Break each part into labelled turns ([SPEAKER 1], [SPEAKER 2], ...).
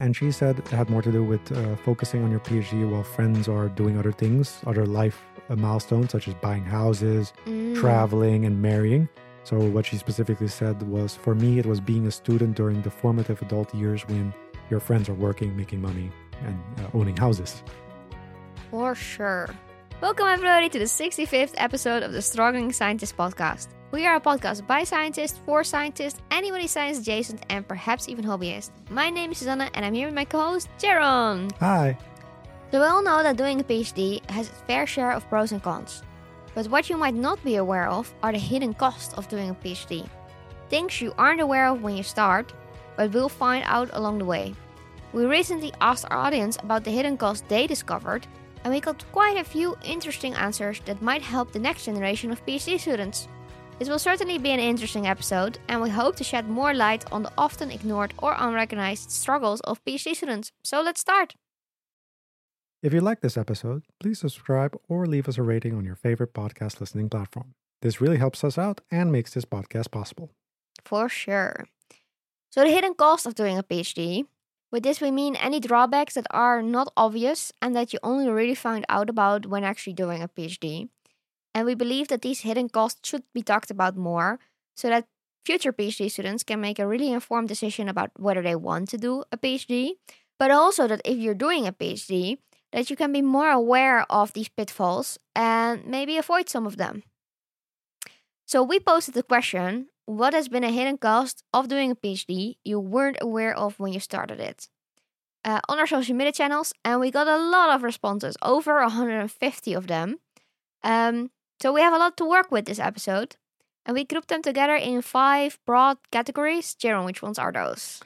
[SPEAKER 1] And she said it had more to do with uh, focusing on your PhD while friends are doing other things, other life uh, milestones, such as buying houses,
[SPEAKER 2] Mm.
[SPEAKER 1] traveling, and marrying. So, what she specifically said was for me, it was being a student during the formative adult years when your friends are working, making money, and uh, owning houses.
[SPEAKER 2] For sure. Welcome, everybody, to the 65th episode of the Struggling Scientist podcast. We are a podcast by scientists, for scientists, anybody science adjacent, and perhaps even hobbyists. My name is Suzanne, and I'm here with my co host, Jayron.
[SPEAKER 1] Hi.
[SPEAKER 2] So, we all know that doing a PhD has its fair share of pros and cons. But what you might not be aware of are the hidden costs of doing a PhD. Things you aren't aware of when you start, but will find out along the way. We recently asked our audience about the hidden costs they discovered, and we got quite a few interesting answers that might help the next generation of PhD students. This will certainly be an interesting episode, and we hope to shed more light on the often ignored or unrecognized struggles of PhD students. So let's start.
[SPEAKER 1] If you like this episode, please subscribe or leave us a rating on your favorite podcast listening platform. This really helps us out and makes this podcast possible.
[SPEAKER 2] For sure. So, the hidden cost of doing a PhD. With this, we mean any drawbacks that are not obvious and that you only really find out about when actually doing a PhD. And we believe that these hidden costs should be talked about more so that future PhD students can make a really informed decision about whether they want to do a PhD, but also that if you're doing a PhD, that you can be more aware of these pitfalls and maybe avoid some of them. So we posted the question what has been a hidden cost of doing a PhD you weren't aware of when you started it? Uh, on our social media channels, and we got a lot of responses, over 150 of them. Um, so we have a lot to work with this episode, and we grouped them together in five broad categories. Jayron, which ones are those?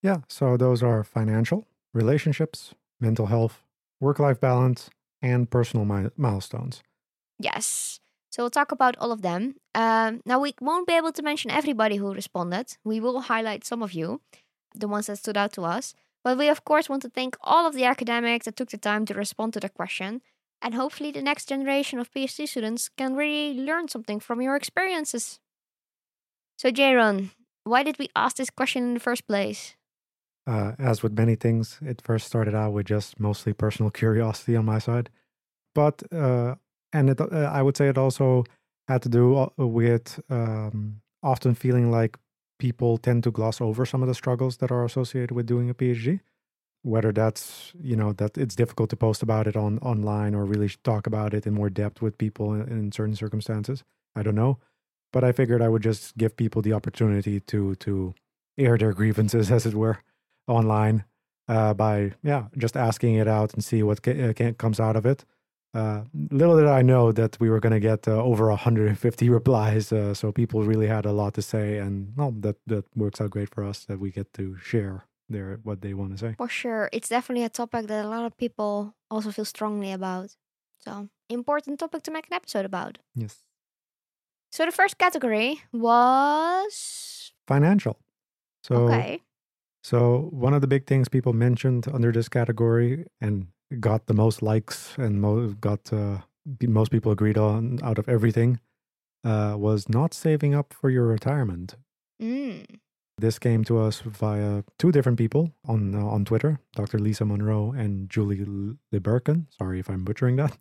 [SPEAKER 1] Yeah, so those are financial, relationships, mental health, work life balance, and personal mi- milestones.
[SPEAKER 2] Yes. So we'll talk about all of them. Um, now, we won't be able to mention everybody who responded. We will highlight some of you, the ones that stood out to us. But we, of course, want to thank all of the academics that took the time to respond to the question. And hopefully, the next generation of PhD students can really learn something from your experiences. So, Jayron, why did we ask this question in the first place?
[SPEAKER 1] Uh, as with many things, it first started out with just mostly personal curiosity on my side. But, uh, and it, uh, I would say it also had to do uh, with um, often feeling like people tend to gloss over some of the struggles that are associated with doing a PhD. Whether that's, you know, that it's difficult to post about it on online or really talk about it in more depth with people in, in certain circumstances. I don't know. But I figured I would just give people the opportunity to to air their grievances, as it were online uh, by yeah just asking it out and see what ca- uh, comes out of it. Uh, little did I know that we were going to get uh, over 150 replies, uh, so people really had a lot to say, and well, that that works out great for us that we get to share their what they want to say.
[SPEAKER 2] For sure, it's definitely a topic that a lot of people also feel strongly about. So, important topic to make an episode about.
[SPEAKER 1] Yes,
[SPEAKER 2] So, the first category was.
[SPEAKER 1] financial. So
[SPEAKER 2] okay.
[SPEAKER 1] So one of the big things people mentioned under this category and got the most likes and mo- got uh, most people agreed on out of everything uh, was not saving up for your retirement.
[SPEAKER 2] Mm.
[SPEAKER 1] This came to us via two different people on uh, on Twitter, Dr. Lisa Monroe and Julie Liberken. Sorry if I'm butchering that.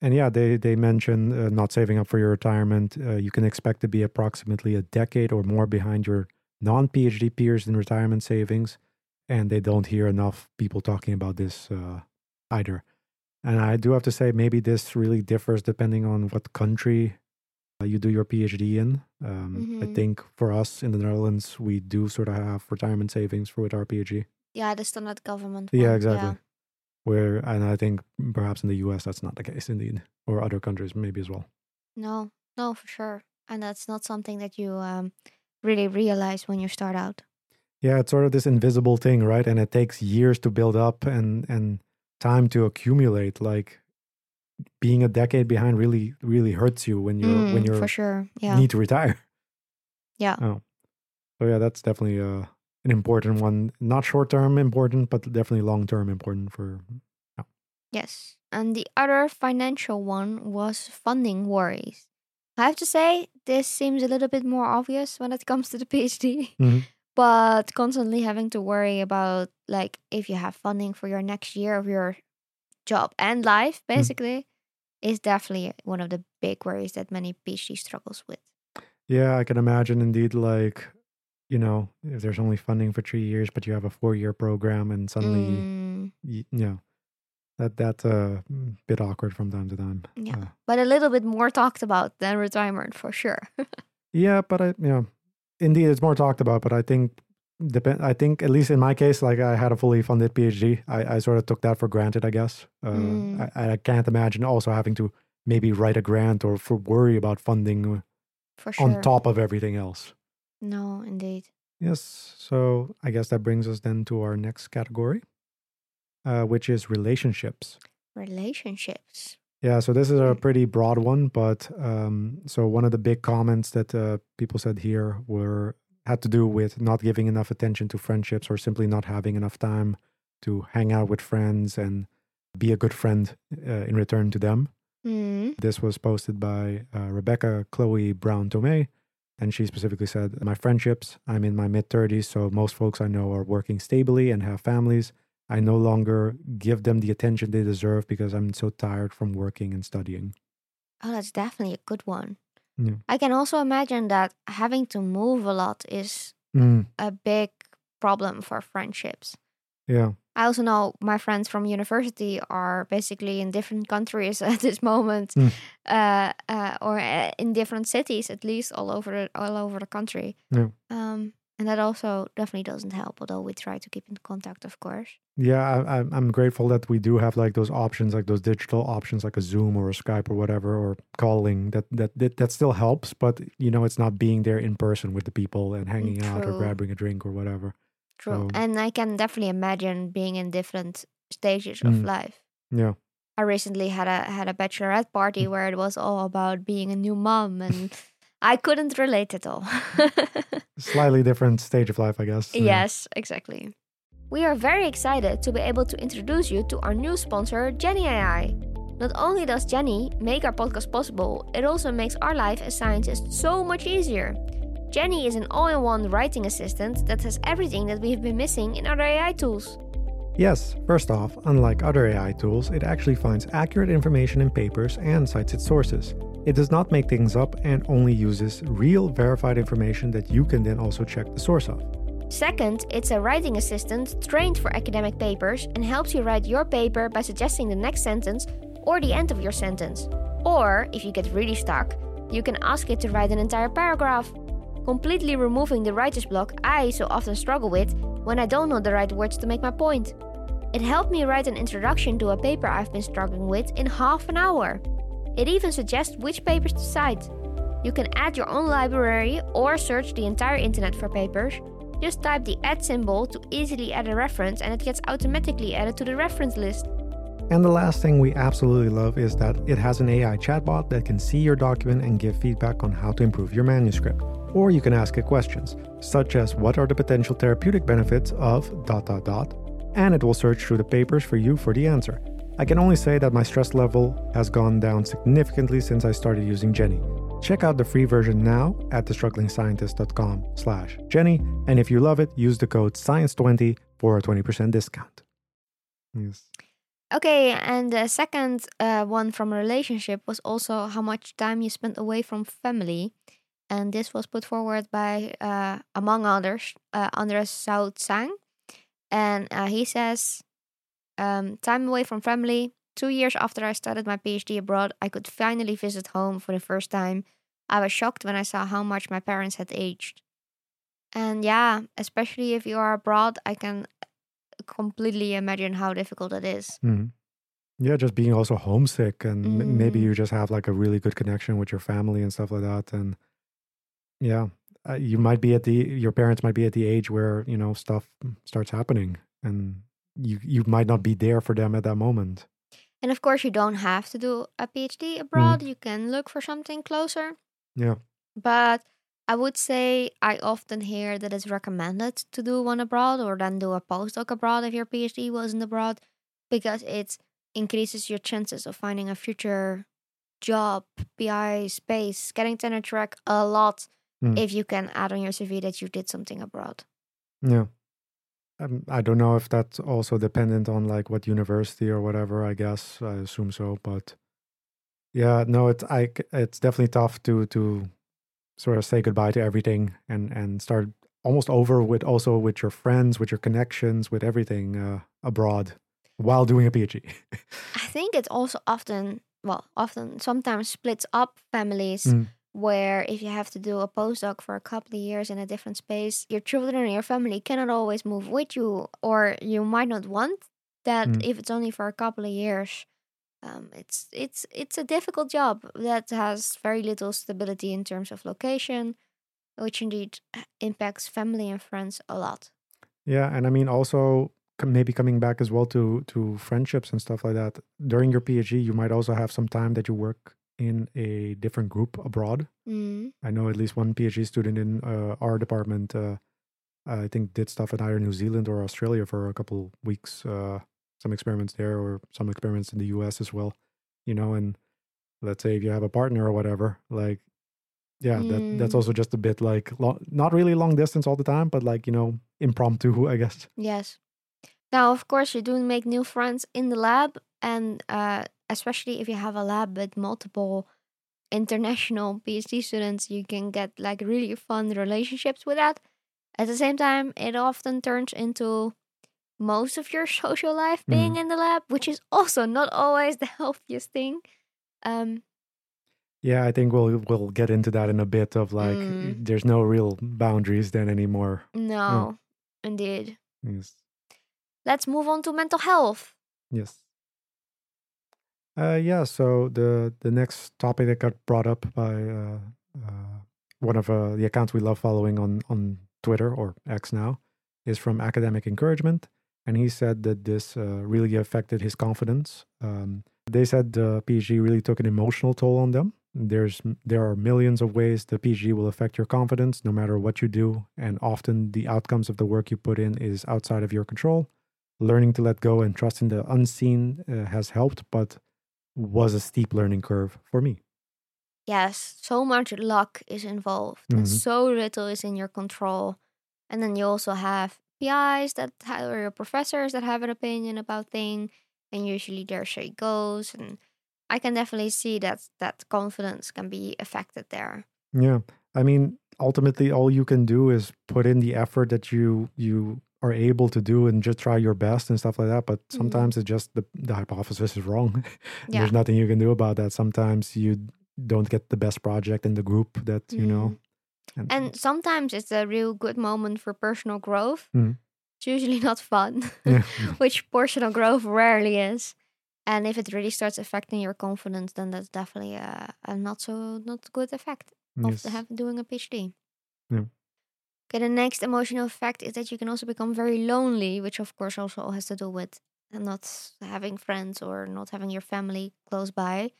[SPEAKER 1] And yeah, they they mentioned uh, not saving up for your retirement. Uh, you can expect to be approximately a decade or more behind your non-PhD peers in retirement savings, and they don't hear enough people talking about this uh, either. And I do have to say, maybe this really differs depending on what country you do your PhD in. Um, I
[SPEAKER 2] Mhm.
[SPEAKER 1] think for us in the Netherlands, we do sort of have retirement savings for with our PhD.
[SPEAKER 2] Yeah, the standard government.
[SPEAKER 1] Yeah,
[SPEAKER 2] one,
[SPEAKER 1] exactly. Where, and I think perhaps in the US that's not the case, indeed, or other countries maybe as well.
[SPEAKER 2] No, no, for sure. And that's not something that you um, really realize when you start out.
[SPEAKER 1] Yeah, it's sort of this invisible thing, right? And it takes years to build up and and time to accumulate. Like being a decade behind really really hurts you when you're when
[SPEAKER 2] Mm,
[SPEAKER 1] you're
[SPEAKER 2] for sure. Yeah.
[SPEAKER 1] need to retire.
[SPEAKER 2] Yeah.
[SPEAKER 1] Oh. So yeah, that's definitely uh, an important one. Not short term important, but definitely long term important for yeah.
[SPEAKER 2] Yes. And the other financial one was funding worries. I have to say, this seems a little bit more obvious when it comes to the PhD.
[SPEAKER 1] Mhm.
[SPEAKER 2] but constantly having to worry about like if you have funding for your next year of your job and life basically is definitely one of the big worries that many PhD struggles with.
[SPEAKER 1] Yeah, I can imagine indeed, like, you know, if there's only funding for three years, but you have a four year program and suddenly,
[SPEAKER 2] Mm,
[SPEAKER 1] y you know, that that's a mm, bit awkward from time to time.
[SPEAKER 2] yeah,
[SPEAKER 1] Uh,
[SPEAKER 2] but a little bit more talked about than retirement for sure.
[SPEAKER 1] yeah, but I, you know, indeed, it's more talked about, but I think. Depend. I think at least in my case, like I had a fully funded PhD. I, I sort of took that for granted. I guess. Uh,
[SPEAKER 2] Mm.
[SPEAKER 1] I, I can't imagine also having to maybe write a grant or for worry about funding
[SPEAKER 2] for sure.
[SPEAKER 1] on top of everything else.
[SPEAKER 2] No, indeed.
[SPEAKER 1] Yes. So I guess that brings us then to our next category, uh, which is relationships.
[SPEAKER 2] Relationships.
[SPEAKER 1] Yeah. So this is a
[SPEAKER 2] Mm.
[SPEAKER 1] pretty broad one, but um, so one of the big comments that uh, people said here were had to do with not giving enough attention to friendships or simply not having enough time to hang out with friends and be a good friend uh, in return to them.
[SPEAKER 2] Mm.
[SPEAKER 1] This was posted by uh, Rebecca Chloe Brown Tomei. And she specifically said, My friendships, I'm in my mid 30s, so most folks I know are working stably and have families. I no longer give them the attention they deserve because I'm so tired from working and studying.
[SPEAKER 2] Oh, that's definitely a good one.
[SPEAKER 1] Yeah.
[SPEAKER 2] I can also imagine that having to move a lot is
[SPEAKER 1] Mm,
[SPEAKER 2] a big problem for friendships.
[SPEAKER 1] yeah.
[SPEAKER 2] I also know my friends from university are basically in different countries at this moment,
[SPEAKER 1] Mm.
[SPEAKER 2] uh, uh, or uh, in different cities at least all over the, all over the country.
[SPEAKER 1] Yeah.
[SPEAKER 2] Um, and that also definitely doesn't help. Although we try to keep in contact, of course.
[SPEAKER 1] Yeah, I, I'm- I'm grateful that we do have like those options, like those digital options, like a Zoom or a Skype or whatever, or calling. That that that, that still helps, but you know, it's not being there in person with the people and hanging out or grabbing a drink or whatever.
[SPEAKER 2] True.
[SPEAKER 1] So-
[SPEAKER 2] And I can definitely imagine being in different stages of
[SPEAKER 1] Mm.
[SPEAKER 2] life.
[SPEAKER 1] Yeah,
[SPEAKER 2] I recently had a had a bachelorette party
[SPEAKER 1] Mm.
[SPEAKER 2] where it was all about being a new mom, and I couldn't relate at all.
[SPEAKER 1] slightly different stage of life, I guess.
[SPEAKER 2] Yes, exactly. We are very excited to be able to introduce you to our new sponsor, Jenni AI. Not only does Jenni make our podcast possible, it also makes our life as scientists so much easier. Jenni is an all in one writing assistant that has everything that we've been missing in other AI tools.
[SPEAKER 1] Yes, first off, unlike other AI tools, it actually finds accurate information in papers and cites its sources. It does not make things up and only uses real verified information that you can then also check the source of.
[SPEAKER 2] Second, it's a writing assistant trained for academic papers and helps you write your paper by suggesting the next sentence or the end of your sentence. Or, if you get really stuck, you can ask it to write an entire paragraph, completely removing the writer's block I so often struggle with when I don't know the right words to make my point. It helped me write an introduction to a paper I've been struggling with in half an hour. It even suggests which papers to cite. You can add your own library or search the entire internet for papers. Just type the add symbol to easily add a reference and it gets automatically added to the reference list.
[SPEAKER 1] And the last thing we absolutely love is that it has an AI chatbot that can see your document and give feedback on how to improve your manuscript. Or you can ask it questions, such as what are the potential therapeutic benefits of dot dot dot, and it will search through the papers for you for the answer. I can only say that my stress level has gone down significantly since I started using Jenni. Check out the free version now at thestrugglingscientist.com slash Jenni, and if you love it, use the code SCIENCE20 for a 20% discount. Yes.
[SPEAKER 2] Okay, and the second uh, one from a relationship was also how much time you spent away from family. And this was put forward by, uh, among others, uh, Andres Tsang. And uh, he says, um, time away from family. Two years after I started my PhD abroad, I could finally visit home for the first time. I was shocked when I saw how much my parents had aged. And yeah, especially if you are abroad, I can completely imagine how difficult it is.
[SPEAKER 1] Mhm. Yeah, just being also homesick, and m- maybe
[SPEAKER 2] Mm.
[SPEAKER 1] you just have like a really good connection with your family and stuff like that. And yeah, uh, you might be at the your parents might be at the age where you know stuff starts happening, and you you might not be there for them at that moment.
[SPEAKER 2] And of course, you don't have to do a PhD abroad. You can look for something closer.
[SPEAKER 1] Yeah,
[SPEAKER 2] But I would say I often hear that it's recommended to do one abroad or then do a postdoc abroad if your PhD wasn't abroad because it increases your chances of finding a future job, PI space, getting tenure track a lot
[SPEAKER 1] Mm.
[SPEAKER 2] if you can add on your CV that you did something abroad.
[SPEAKER 1] Yeah. Um, I don't know if that's also dependent on like what university or whatever. I guess I assume so, but yeah, no, it's I it's definitely tough to to sort of say goodbye to everything and and start almost over with also with your friends, with your connections, with everything uh, abroad while doing a PhD.
[SPEAKER 2] I think it also often, well, often sometimes splits up families
[SPEAKER 1] Mm.
[SPEAKER 2] Where if you have to do a postdoc for a couple of years in a different space, your children and your family cannot always move with you, or you might not want that
[SPEAKER 1] Mm.
[SPEAKER 2] if it's only for a couple of years. Um, it's it's it's a difficult job that has very little stability in terms of location, which indeed uh, impacts family and friends a lot.
[SPEAKER 1] Yeah, and I mean also maybe coming back as well to to friendships and stuff like that. During your PhD, you might also have some time that you work in a different group abroad.
[SPEAKER 2] Mm.
[SPEAKER 1] I know at least one PhD student in uh, our department. Uh, I think did stuff in either New Zealand or Australia for a couple weeks. Uh, some experiments there, or some experiments in the U.S. as well. You know, and let's say if you have a partner or whatever, like, yeah, that that's
[SPEAKER 2] Mm.
[SPEAKER 1] also just a bit like lo- not really long distance all the time, but like you know, impromptu, I guess.
[SPEAKER 2] Yes. Now, of course, you do make new friends in the lab, and uh, especially if you have a lab with multiple international PhD students, you can get like really fun relationships with that. At the same time, it often turns into most of your social life being in the lab, which is also not always the healthiest thing. Um,
[SPEAKER 1] Yeah, I think we'll we'll get into that in a bit. Of like,
[SPEAKER 2] Mm.
[SPEAKER 1] there's no real boundaries then anymore.
[SPEAKER 2] no, indeed.
[SPEAKER 1] Yes.
[SPEAKER 2] Let's move on to mental health.
[SPEAKER 1] Yes. Uh, yeah. So the the next topic that got brought up by uh, uh, one of uh, the accounts we love following on on Twitter or X now is from Academic Encouragement, and he said that this uh, really affected his confidence. Um, they said the PhD really took an emotional toll on them. There's there are millions of ways the PG will affect your confidence, no matter what you do, and often the outcomes of the work you put in is outside of your control learning to let go and trust in the unseen uh, has helped, but was a steep learning curve for me.
[SPEAKER 2] yes, so much luck is involved and
[SPEAKER 1] Mhm.
[SPEAKER 2] so little is in your control. And then you also have PIs that have, or your professors that have an opinion about thing, and usually their say goes. And I can definitely see that that confidence can be affected there.
[SPEAKER 1] Yeah, I mean, ultimately, all you can do is put in the effort that you you are able to do and just try your best and stuff like that. But sometimes it's just the the hypothesis is wrong.
[SPEAKER 2] Yeah.
[SPEAKER 1] There's nothing you can do about that. Sometimes you don't get the best project in the group that you know. And,
[SPEAKER 2] And sometimes it's a real good moment for personal growth.
[SPEAKER 1] Mhm.
[SPEAKER 2] It's usually not fun,
[SPEAKER 1] yeah,
[SPEAKER 2] which personal growth rarely is. And if it really starts affecting your confidence, then that's definitely a, a not so not good effect of
[SPEAKER 1] yes.
[SPEAKER 2] doing a PhD.
[SPEAKER 1] Yeah.
[SPEAKER 2] Okay, the next emotional effect is that you can also become very lonely, which of course also has to do with not having friends or not having your family close by.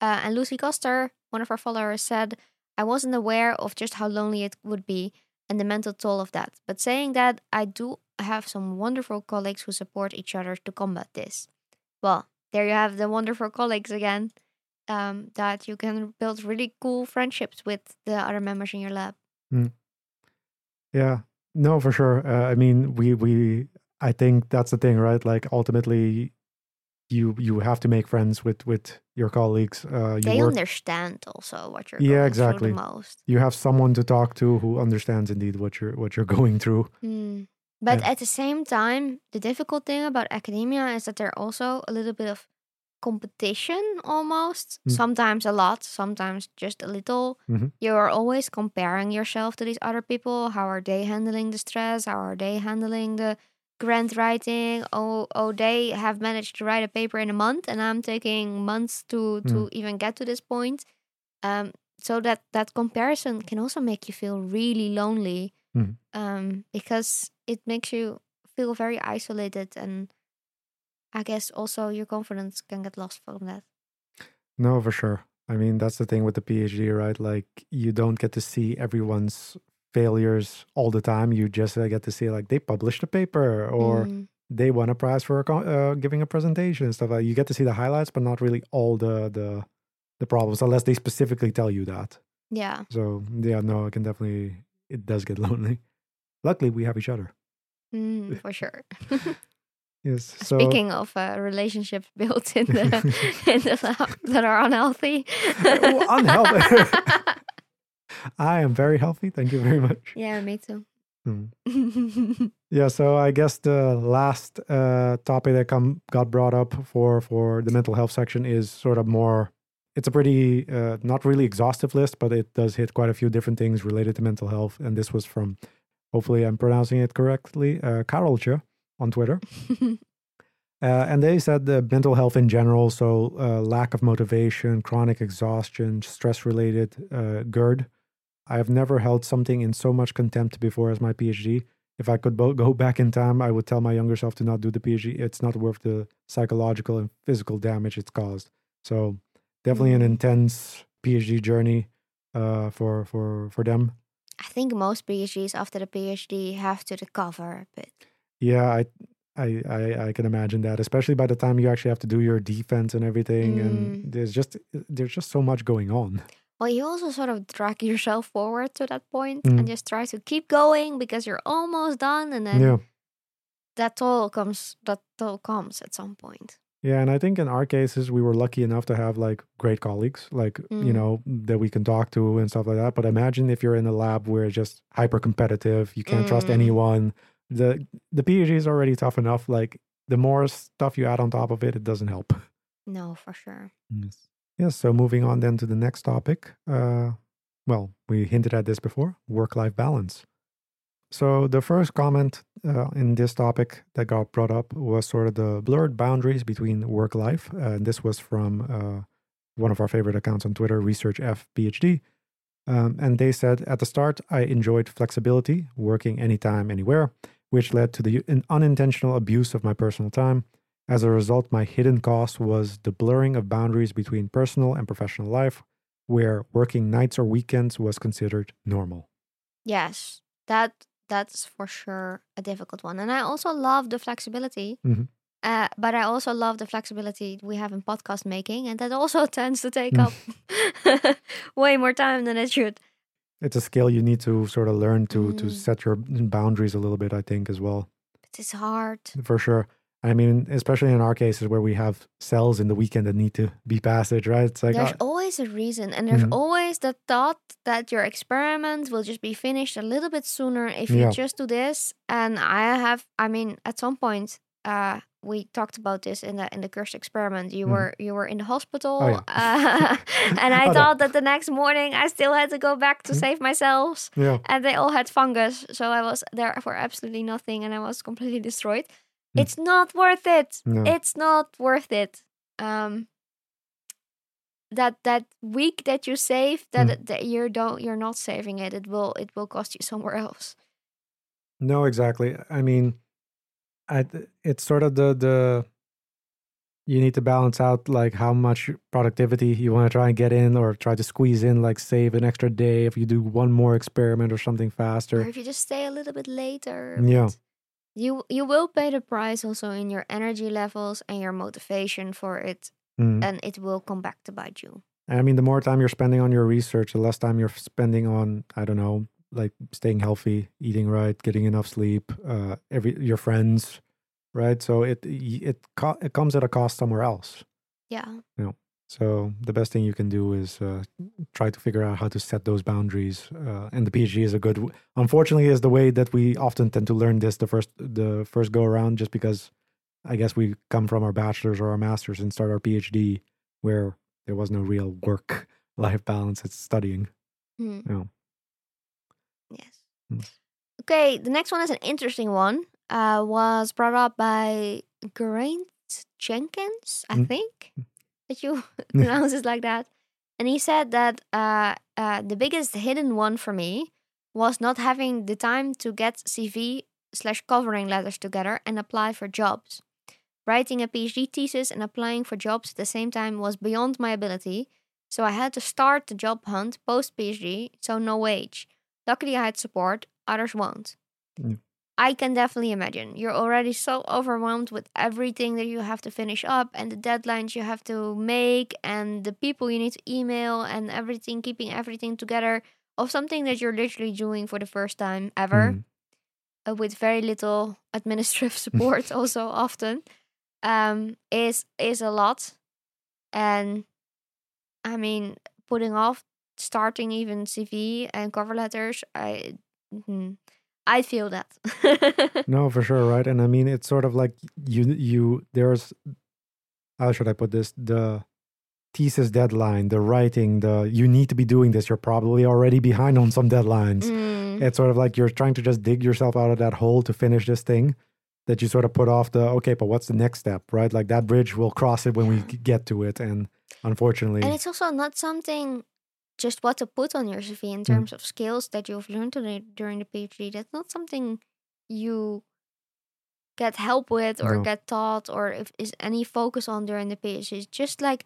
[SPEAKER 2] Uh, and Lucy Coster, one of our followers, said, I wasn't aware of just how lonely it would be and the mental toll of that. But saying that, I do have some wonderful colleagues who support each other to combat this. Well, there you have the wonderful colleagues again. Um, that you can build really cool friendships with the other members in your lab.
[SPEAKER 1] Yeah, no, for sure. Uh, I mean, we we I think that's the thing, right? Like ultimately, you you have to make friends with with your colleagues. Uh, you
[SPEAKER 2] They
[SPEAKER 1] work.
[SPEAKER 2] understand also what you're
[SPEAKER 1] Yeah, exactly.
[SPEAKER 2] most.
[SPEAKER 1] You have someone to talk to who understands indeed what you're what you're going through.
[SPEAKER 2] Mm. But
[SPEAKER 1] Yeah.
[SPEAKER 2] at the same time, the difficult thing about academia is that there are also a little bit of competition almost.
[SPEAKER 1] Mm.
[SPEAKER 2] Sometimes a lot, sometimes just a little.
[SPEAKER 1] Mhm.
[SPEAKER 2] You're always comparing yourself to these other people. How are they handling the stress? How are they handling the grant writing? Oh, oh, they have managed to write a paper in a month, and I'm taking months to to even get to this point. Um, so that that comparison can also make you feel really lonely
[SPEAKER 1] Mhm.
[SPEAKER 2] um, because it makes you feel very isolated and I guess also your confidence can get lost from that.
[SPEAKER 1] No, for sure. I mean, that's the thing with the PhD, right? Like you don't get to see everyone's failures all the time. You just uh, get to see like they published a paper or
[SPEAKER 2] Mm,
[SPEAKER 1] they won a prize for a uh, giving a presentation and stuff like. You get to see the highlights, but not really all the the the problems, unless they specifically tell you that.
[SPEAKER 2] yeah.
[SPEAKER 1] So yeah, no, it can definitely it does get lonely. luckily we have each other.
[SPEAKER 2] Mm, for sure.
[SPEAKER 1] Yes. So
[SPEAKER 2] Speaking of uh, relationships built in the in the that are unhealthy.
[SPEAKER 1] Oh, unhealthy. I am very healthy. Thank you very much.
[SPEAKER 2] yeah, me too.
[SPEAKER 1] Hmm. Yeah, so I guess the last uh, topic that come got brought up for for the mental health section is sort of more. It's a pretty uh, not really exhaustive list, but it does hit quite a few different things related to mental health. And this was from, hopefully I'm pronouncing it correctly, uh, Karoltje on Twitter. Uh, and they said the mental health in general, so uh, lack of motivation, chronic exhaustion, stress related uh, GERD. I have never held something in so much contempt before as my PhD. If I could bo- go back in time, I would tell my younger self to not do the PhD. It's not worth the psychological and physical damage it's caused. So definitely an
[SPEAKER 2] Mhm.
[SPEAKER 1] intense PhD journey uh, for for for them.
[SPEAKER 2] I think most PhDs after the PhD have to recover a bit.
[SPEAKER 1] Yeah, I, I, I, I can imagine that, especially by the time you actually have to do your defense and everything,
[SPEAKER 2] Mm.
[SPEAKER 1] and there's just there's just so much going on.
[SPEAKER 2] Well, you also sort of drag yourself forward to that point
[SPEAKER 1] Mm.
[SPEAKER 2] and just try to keep going because you're almost done, and then
[SPEAKER 1] yeah,
[SPEAKER 2] that toll comes. That toll comes at some point.
[SPEAKER 1] yeah, and I think in our cases we were lucky enough to have like great colleagues, like you
[SPEAKER 2] Mm.
[SPEAKER 1] know that we can talk to and stuff like that. But imagine if you're in a lab where it's just hyper competitive, you can't trust
[SPEAKER 2] Mm.
[SPEAKER 1] anyone. The the PhD is already tough enough. Like the more stuff you add on top of it, it doesn't help.
[SPEAKER 2] No, for sure.
[SPEAKER 1] Yes. Yes. So moving on then to the next topic. Uh, well, we hinted at this before work life balance. So the first comment uh, in this topic that got brought up was sort of the blurred boundaries between work life. Uh, and this was from uh, one of our favorite accounts on Twitter, Research F PhD. Um, and they said at the start, I enjoyed flexibility, working anytime, anywhere, which led to the unintentional abuse of my personal time. As a result, my hidden cost was the blurring of boundaries between personal and professional life, where working nights or weekends was considered normal.
[SPEAKER 2] Yes, that that's for sure a difficult one, and I also love the flexibility.
[SPEAKER 1] Mhm.
[SPEAKER 2] Uh, but I also love the flexibility we have in podcast making, and that also tends to take
[SPEAKER 1] Mm.
[SPEAKER 2] up way more time than it should.
[SPEAKER 1] It's a skill you need to sort of learn to to
[SPEAKER 2] Mm.
[SPEAKER 1] set your boundaries a little bit, I think, as well,
[SPEAKER 2] But it's hard.
[SPEAKER 1] for sure. I mean, especially in our cases where we have cells in the weekend that need to be passage, right? It's like,
[SPEAKER 2] there's
[SPEAKER 1] uh,
[SPEAKER 2] always a reason, and there's
[SPEAKER 1] Mhm.
[SPEAKER 2] always the thought that your experiment will just be finished a little bit sooner if
[SPEAKER 1] Yeah.
[SPEAKER 2] you just do this. And I have, I mean, at some point, uh, we talked about this in the in the cursed experiment. You
[SPEAKER 1] Mhm.
[SPEAKER 2] were you were in the hospital,
[SPEAKER 1] Oh, yeah.
[SPEAKER 2] uh, and I
[SPEAKER 1] Oh,
[SPEAKER 2] thought that the next morning I still had to go back to
[SPEAKER 1] Mhm.
[SPEAKER 2] save myself.
[SPEAKER 1] yeah,
[SPEAKER 2] and they all had fungus, so I was there for absolutely nothing, and I was completely destroyed.
[SPEAKER 1] Mm.
[SPEAKER 2] It's not worth it.
[SPEAKER 1] no,
[SPEAKER 2] It's not worth it. Um, that that week that you save, that,
[SPEAKER 1] Mm.
[SPEAKER 2] that you don't, you're not saving it. It will it will cost you somewhere else.
[SPEAKER 1] no, exactly. I mean, I, it's sort of the the you need to balance out like how much productivity you want to try and get in or try to squeeze in like save an extra day if you do one more experiment or something faster Or
[SPEAKER 2] if you just stay a little bit later.
[SPEAKER 1] Yeah.
[SPEAKER 2] You you will pay the price also in your energy levels and your motivation for it,
[SPEAKER 1] Mm.
[SPEAKER 2] and it will come back to bite you.
[SPEAKER 1] i mean the more time you're spending on your research the less time you're spending on i don't know like staying healthy eating right getting enough sleep uh every your friends right so it it co- it comes at a cost somewhere else
[SPEAKER 2] Yeah.
[SPEAKER 1] You know, So the best thing you can do is uh, try to figure out how to set those boundaries. Uh, and the PhD is a good, w- unfortunately, is the way that we often tend to learn this the first the first go around, just because I guess we come from our bachelors or our masters and start our PhD where there was no real work life balance. It's studying.
[SPEAKER 2] Hmm.
[SPEAKER 1] Yeah.
[SPEAKER 2] Yes.
[SPEAKER 1] Mm.
[SPEAKER 2] Okay, the next one is an interesting one. Uh, was brought up by Grant Jenkins, I
[SPEAKER 1] Mm.
[SPEAKER 2] think that you pronounce it like that. And he said that uh, uh, the biggest hidden one for me was not having the time to get CV slash covering letters together and apply for jobs. Writing a PhD thesis and applying for jobs at the same time was beyond my ability, so I had to start the job hunt post PhD, so no wage. Luckily, I had support, others won't.
[SPEAKER 1] Mm.
[SPEAKER 2] I can definitely imagine. You're already so overwhelmed with everything that you have to finish up and the deadlines you have to make and the people you need to email and everything, keeping everything together of something that you're literally doing for the first time ever.
[SPEAKER 1] Mm.
[SPEAKER 2] uh, with very little administrative support also often um, is is a lot and i mean putting off starting even cv and cover letters i mhm, i feel that
[SPEAKER 1] No, for sure, right? And I mean, it's sort of like you, you. There's, how should I put this? The thesis deadline, the writing, the you need to be doing this. You're probably already behind on some deadlines.
[SPEAKER 2] Mm,
[SPEAKER 1] It's sort of like you're trying to just dig yourself out of that hole to finish this thing that you sort of put off the okay, but what's the next step, right? Like that bridge, we'll cross it when we get to it. And unfortunately,
[SPEAKER 2] and it's also not something just what to put on your cv
[SPEAKER 1] Mm.
[SPEAKER 2] in terms of skills that you've learned during during the phd that's not something you get help with or
[SPEAKER 1] No.
[SPEAKER 2] get taught or if is any focus on during the PhD. It's just like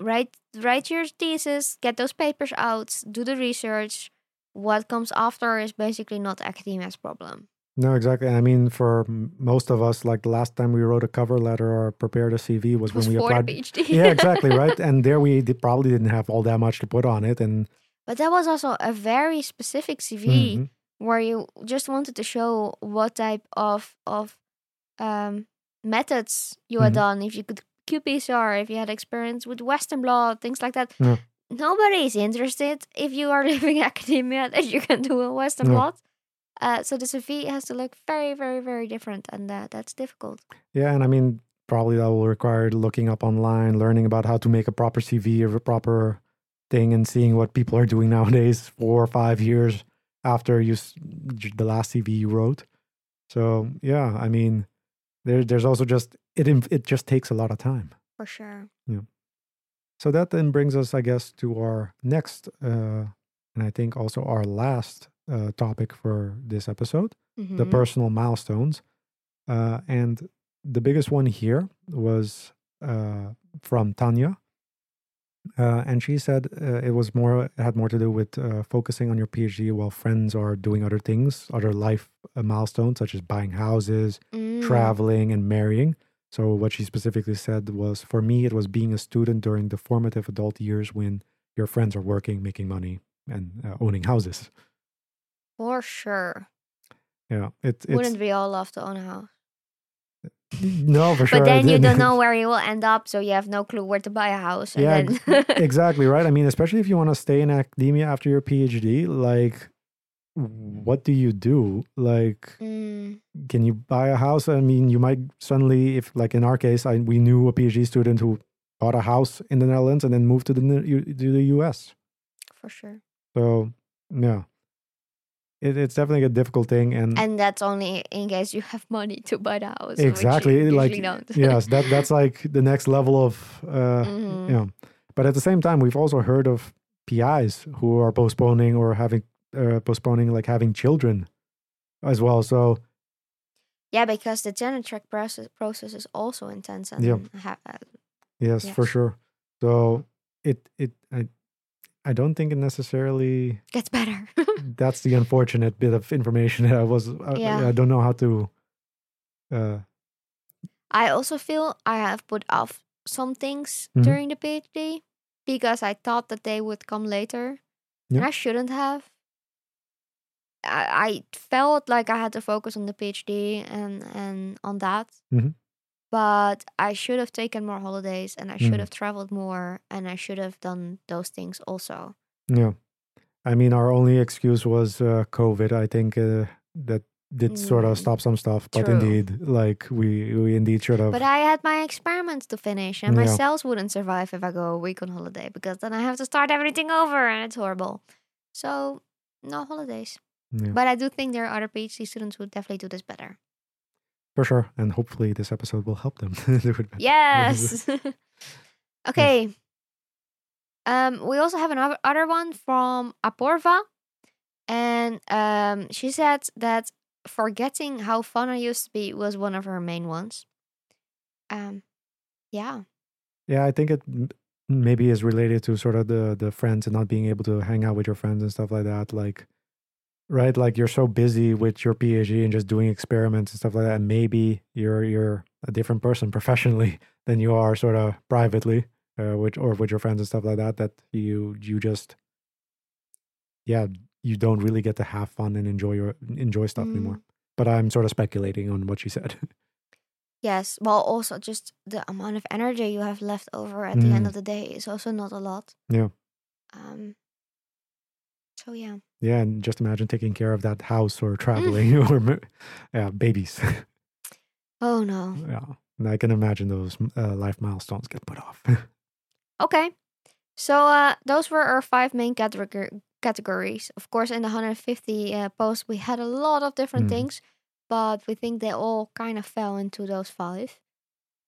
[SPEAKER 2] write write your thesis, get those papers out, do the research. What comes after is basically not academia's problem.
[SPEAKER 1] No, exactly. I mean, for most of us, like the last time we wrote a cover letter or prepared a CV was
[SPEAKER 2] was
[SPEAKER 1] when we applied.
[SPEAKER 2] PhD.
[SPEAKER 1] yeah, exactly, right. And there we did, probably didn't have all that much to put on it, and
[SPEAKER 2] but that was also a very specific CV
[SPEAKER 1] Mhm.
[SPEAKER 2] where you just wanted to show what type of of um, methods you had
[SPEAKER 1] Mhm.
[SPEAKER 2] done. If you could qPCR, if you had experience with Western blot, things like that.
[SPEAKER 1] Yeah.
[SPEAKER 2] Nobody is interested if you are living academia that you can do a Western
[SPEAKER 1] Yeah.
[SPEAKER 2] Uh, so the CV has to look very, very, very different, and uh, that's difficult.
[SPEAKER 1] Yeah, and I mean, probably that will require looking up online, learning about how to make a proper CV a proper thing, and seeing what people are doing nowadays, four or five years after you the last CV you wrote. So yeah, I mean, there, there's also just it. It just takes a lot of time.
[SPEAKER 2] For sure. Yeah.
[SPEAKER 1] So that then brings us, I guess, to our next, uh, and I think also our last uh, topic for this episode. the
[SPEAKER 2] Mhm.
[SPEAKER 1] personal milestones. Uh, and the biggest one here was uh, from Tanya. Uh, and she said uh, it was more, it had more to do with uh, focusing on your PhD while friends are doing other things, other life uh, milestones, such as buying houses,
[SPEAKER 2] Mm.
[SPEAKER 1] traveling, and marrying. So, what she specifically said was for me, it was being a student during the formative adult years when your friends are working, making money, and uh, owning houses.
[SPEAKER 2] For sure.
[SPEAKER 1] Yeah, it,
[SPEAKER 2] Wouldn't we all love to own a house?
[SPEAKER 1] no for sure.
[SPEAKER 2] but then you don't know where you will end up, so you have no clue where to buy a house. And
[SPEAKER 1] Yeah,
[SPEAKER 2] then
[SPEAKER 1] exactly right. I mean, especially if you want to stay in academia after your PhD, like, what do you do? Like,
[SPEAKER 2] Mm,
[SPEAKER 1] can you buy a house? I mean, you might suddenly, if like in our case, I we knew a PhD student who bought a house in the Netherlands and then moved to the to the US.
[SPEAKER 2] for sure.
[SPEAKER 1] So yeah, it, it's definitely a difficult thing, and,
[SPEAKER 2] And that's only in case you have money to buy the house. you
[SPEAKER 1] exactly like
[SPEAKER 2] don't.
[SPEAKER 1] yes, that that's like the next level of uh,
[SPEAKER 2] Mhm.
[SPEAKER 1] Yeah. But at the same time, we've also heard of PIs who are postponing or having uh, postponing like having children as well. So
[SPEAKER 2] Yeah, because the tenure track process process is also intense and
[SPEAKER 1] Yeah.
[SPEAKER 2] ha- uh,
[SPEAKER 1] yes, for sure. So it it I I don't think it necessarily
[SPEAKER 2] gets better.
[SPEAKER 1] that's the unfortunate bit of information that I was I,
[SPEAKER 2] Yeah.
[SPEAKER 1] I don't know how to uh
[SPEAKER 2] I also feel I have put off some things
[SPEAKER 1] Mhm.
[SPEAKER 2] during the PhD because I thought that they would come later. And I shouldn't have. I, I felt like I had to focus on the PhD and, and on that.
[SPEAKER 1] Mhm.
[SPEAKER 2] But I should have taken more holidays and I should
[SPEAKER 1] Mm.
[SPEAKER 2] have traveled more and I should have done those things also.
[SPEAKER 1] yeah. I mean our only excuse was uh, COVID. I think uh, that did sort
[SPEAKER 2] Mm.
[SPEAKER 1] of stop some stuff, but
[SPEAKER 2] True.
[SPEAKER 1] indeed like we we indeed should have
[SPEAKER 2] But I had my experiments to finish, and my
[SPEAKER 1] Yeah.
[SPEAKER 2] cells wouldn't survive if I go a week on holiday because then I have to start everything over, and it's horrible. So no holidays.
[SPEAKER 1] yeah.
[SPEAKER 2] But I do think there are other PhD students who definitely do this better.
[SPEAKER 1] For sure. And hopefully this episode will help them do it better.
[SPEAKER 2] Yes. okay. Um, we also have another other one from Aporva, and um, she said that forgetting how fun I used to be was one of her main ones. Um, yeah.
[SPEAKER 1] Yeah, I think it maybe is related to sort of the the friends and not being able to hang out with your friends and stuff like that. Like, right? Like you're so busy with your PhD and just doing experiments and stuff like that. And maybe you're you're a different person professionally than you are sort of privately, uh, with or with your friends and stuff like that. That you you just yeah you don't really get to have fun and enjoy your enjoy stuff anymore. but I'm sort of speculating on what she said.
[SPEAKER 2] Yes. Well, also just the amount of energy you have left over at the end
[SPEAKER 1] Mm.
[SPEAKER 2] of the day is also not a lot.
[SPEAKER 1] Yeah.
[SPEAKER 2] Um. So yeah.
[SPEAKER 1] Yeah, and just imagine taking care of that house or traveling or yeah, babies.
[SPEAKER 2] Oh no.
[SPEAKER 1] yeah, and I can imagine those uh, life milestones get put off.
[SPEAKER 2] Okay. So uh, those were our five main categor- categories. Of course, in the 150 uh, posts, we had a lot of different
[SPEAKER 1] Mm.
[SPEAKER 2] things, but we think they all kind of fell into those five.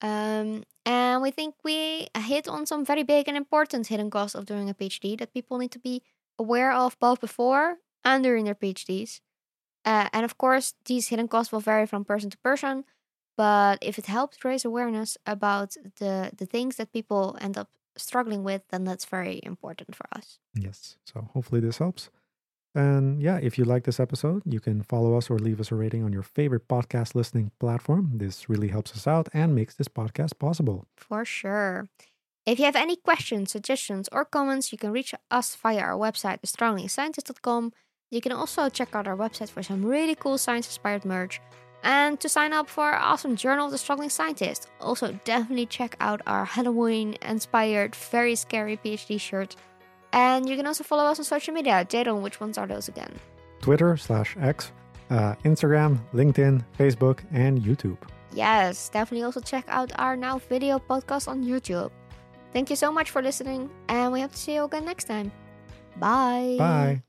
[SPEAKER 2] Um, and we think we hit on some very big and important hidden costs of doing a PhD that people need to be aware of both before and during their PhDs. Uh, and of course, these hidden costs will vary from person to person. But if it helps raise awareness about the the things that people end up struggling with, then that's very important for us.
[SPEAKER 1] yes, so hopefully this helps. And yeah, if you like this episode, you can follow us or leave us a rating on your favorite podcast listening platform. This really helps us out and makes this podcast possible.
[SPEAKER 2] For sure. If you have any questions, suggestions, or comments, you can reach us via our website, astronomy.scientist.com. You can also check out our website for some really cool science inspired merch. And to sign up for our awesome Journal of the Struggling Scientist, also definitely check out our Halloween inspired, very scary PhD shirt. And you can also follow us on social media. Jayron, which ones are those again?
[SPEAKER 1] Twitter slash X, uh, Instagram, LinkedIn, Facebook, and YouTube.
[SPEAKER 2] Yes, definitely also check out our now video podcast on YouTube. Thank you so much for listening, and we hope to see you again next time. Bye.
[SPEAKER 1] Bye.